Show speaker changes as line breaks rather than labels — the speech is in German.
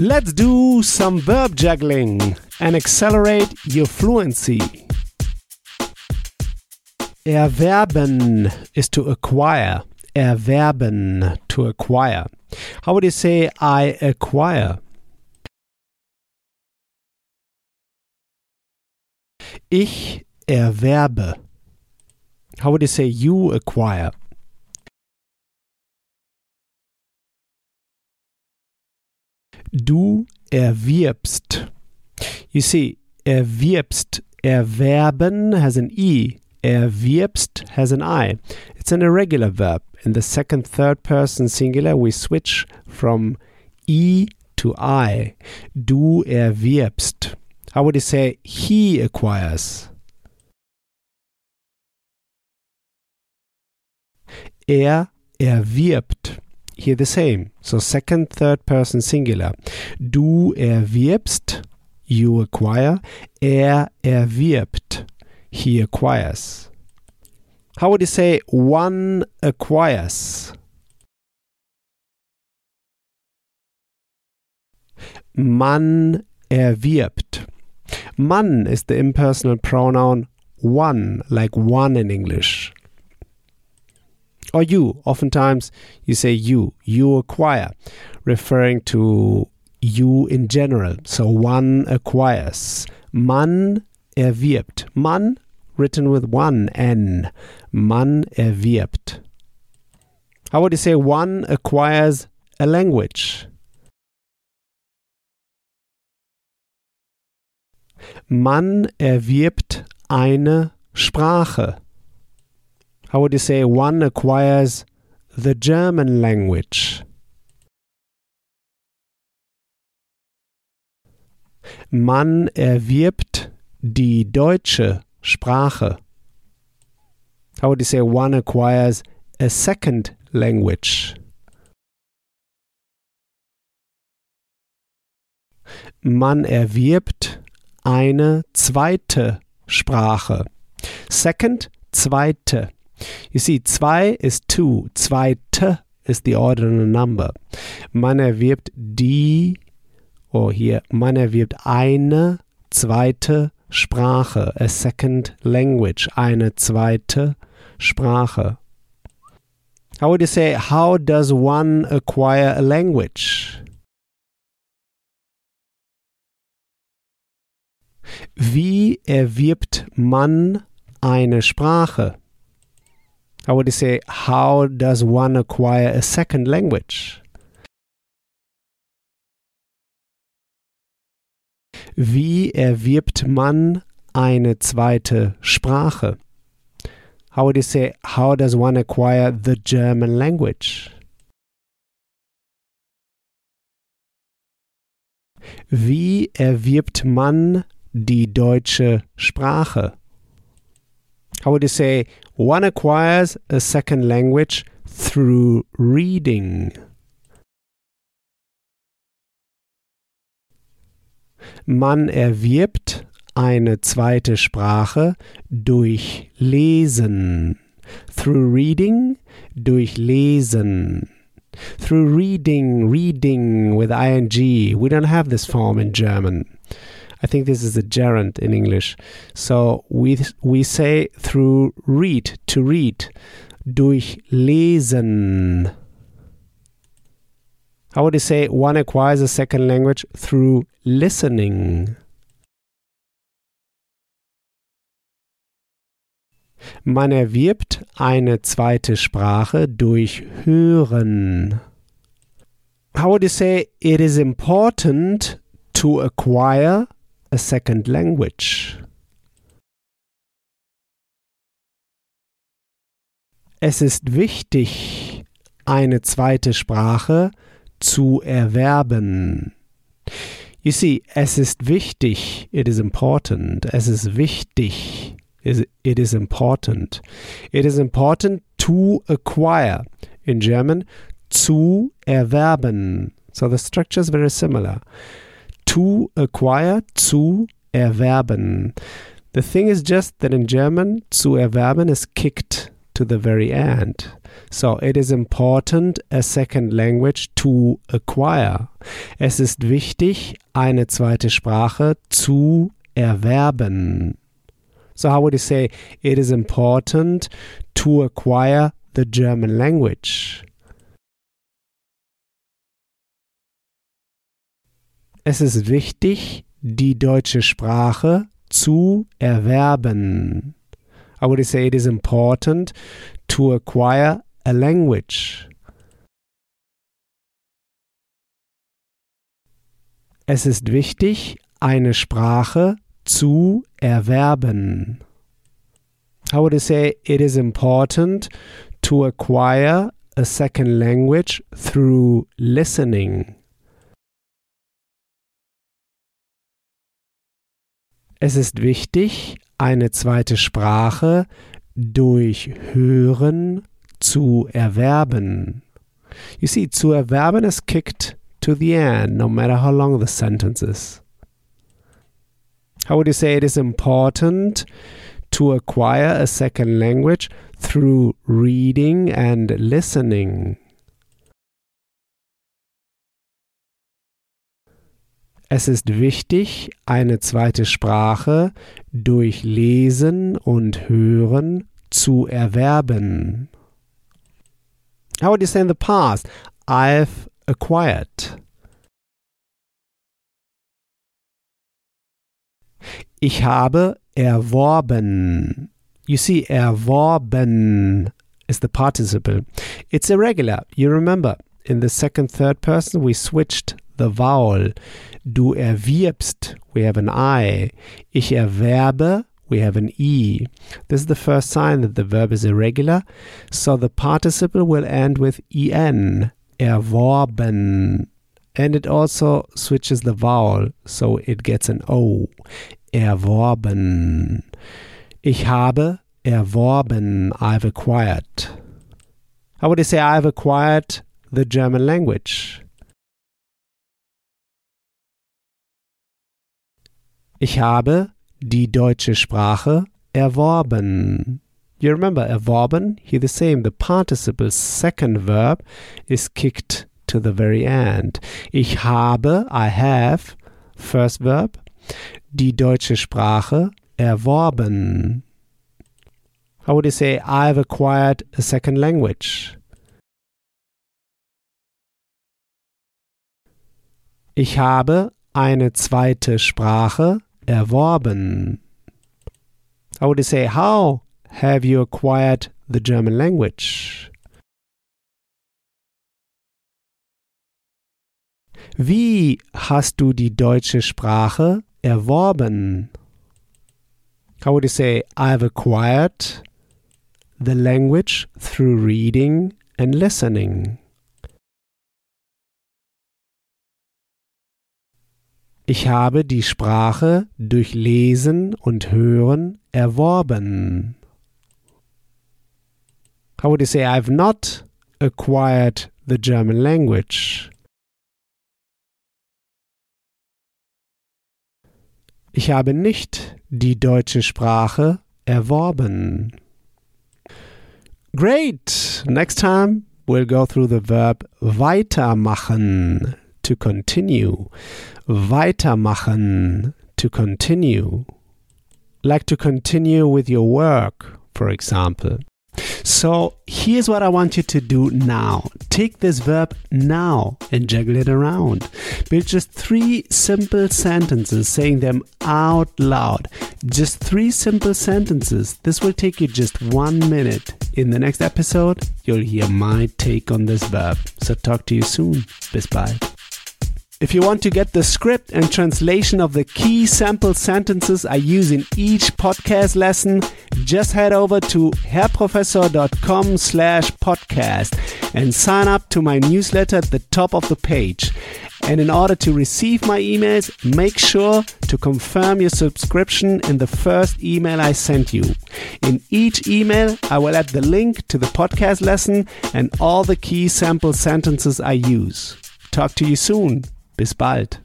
Let's do some verb juggling and accelerate your fluency. Erwerben is to acquire. Erwerben, to acquire. How would you say I acquire? Ich erwerbe. How would you say you acquire? Du erwirbst. You see, erwirbst, erwerben has an E. Erwirbst has an I. It's an irregular verb. In the second, third person singular, we switch from E to I. Du erwirbst. How would you say he acquires? Er erwirbt. The same. So second, third person singular. Du erwirbst, you acquire. Er erwirbt, he acquires. How would you say one acquires? Man erwirbt. Man is the impersonal pronoun one, like one in English. Or you, oftentimes you say you, you acquire, referring to you in general. So one acquires. Man erwirbt. Man written with one N. Man erwirbt. How would you say one acquires a language? Man erwirbt eine Sprache. How would you say one acquires the German language? Man erwirbt die deutsche Sprache. How would you say one acquires a second language? Man erwirbt eine zweite Sprache. Second, zweite. You see, zwei is two, zweite is the ordinal number. Man erwirbt die, oh hier, man erwirbt eine zweite Sprache, a second language, eine zweite Sprache. How would you say, how does one acquire a language? Wie erwirbt man eine Sprache? How would say, how does one acquire a second language? Wie erwirbt man eine zweite Sprache? How would you say, how does one acquire the German language? Wie erwirbt man die deutsche Sprache? How would you say one acquires a second language through reading? Man erwirbt eine zweite Sprache durch Lesen. Through reading, durch Lesen. Through reading, reading with ing. We don't have this form in German. I think this is a gerund in English. So we we say through read to read, durch lesen. How would you say one acquires a second language through listening? Man erwirbt eine zweite Sprache durch Hören. How would you say it is important to acquire a second language. Es ist wichtig, eine zweite Sprache zu erwerben. You see, es ist wichtig, it is important. Es ist wichtig, it is important. It is important to acquire. In German, zu erwerben. So the structure is very similar to acquire, zu erwerben. The thing is just that in German, zu erwerben is kicked to the very end. So, it is important a second language to acquire. Es ist wichtig, eine zweite Sprache zu erwerben. So, how would you say it is important to acquire the German language? Es ist wichtig, die deutsche Sprache zu erwerben. I would say it is important to acquire a language. Es ist wichtig, eine Sprache zu erwerben. How would say it is important to acquire a second language through listening? Es ist wichtig, eine zweite Sprache durch Hören zu erwerben. You see, zu erwerben is kicked to the end, no matter how long the sentence is. How would you say it is important to acquire a second language through reading and listening? Es ist wichtig, eine zweite Sprache durch Lesen und Hören zu erwerben. How would you say in the past? I've acquired. Ich habe erworben. You see, erworben is the participle. It's irregular. You remember, in the second, third person, we switched the vowel. Du erwirbst, we have an I. Ich erwerbe, we have an E. This is the first sign that the verb is irregular, so the participle will end with en, erworben. And it also switches the vowel, so it gets an O. Erworben. Ich habe erworben, I've acquired. How would you say I've acquired the German language? Ich habe die deutsche Sprache erworben. You remember erworben? Here the same. The participle second verb is kicked to the very end. Ich habe, I have, first verb, die deutsche Sprache erworben. How would you say I've acquired a second language? Ich habe eine zweite Sprache erworben. How would you say, how have you acquired the German language? Wie hast du die deutsche Sprache erworben? How would you say, I've acquired the language through reading and listening? Ich habe die Sprache durch Lesen und Hören erworben. How would you say I've not acquired the German language? Ich habe nicht die deutsche Sprache erworben. Great! Next time we'll go through the verb weitermachen to continue. Weitermachen, to continue. Like to continue with your work, for example. So here's what I want you to do now. Take this verb now and juggle it around. Build just three simple sentences, saying them out loud. Just three simple sentences. This will take you just one minute. In the next episode, you'll hear my take on this verb. So talk to you soon. Bis bald. If you want to get the script and translation of the key sample sentences I use in each podcast lesson, just head over to herrprofessor.com slash podcast and sign up to my newsletter at the top of the page. And in order to receive my emails, make sure to confirm your subscription in the first email I sent you. In each email, I will add the link to the podcast lesson and all the key sample sentences I use. Talk to you soon. Bis bald.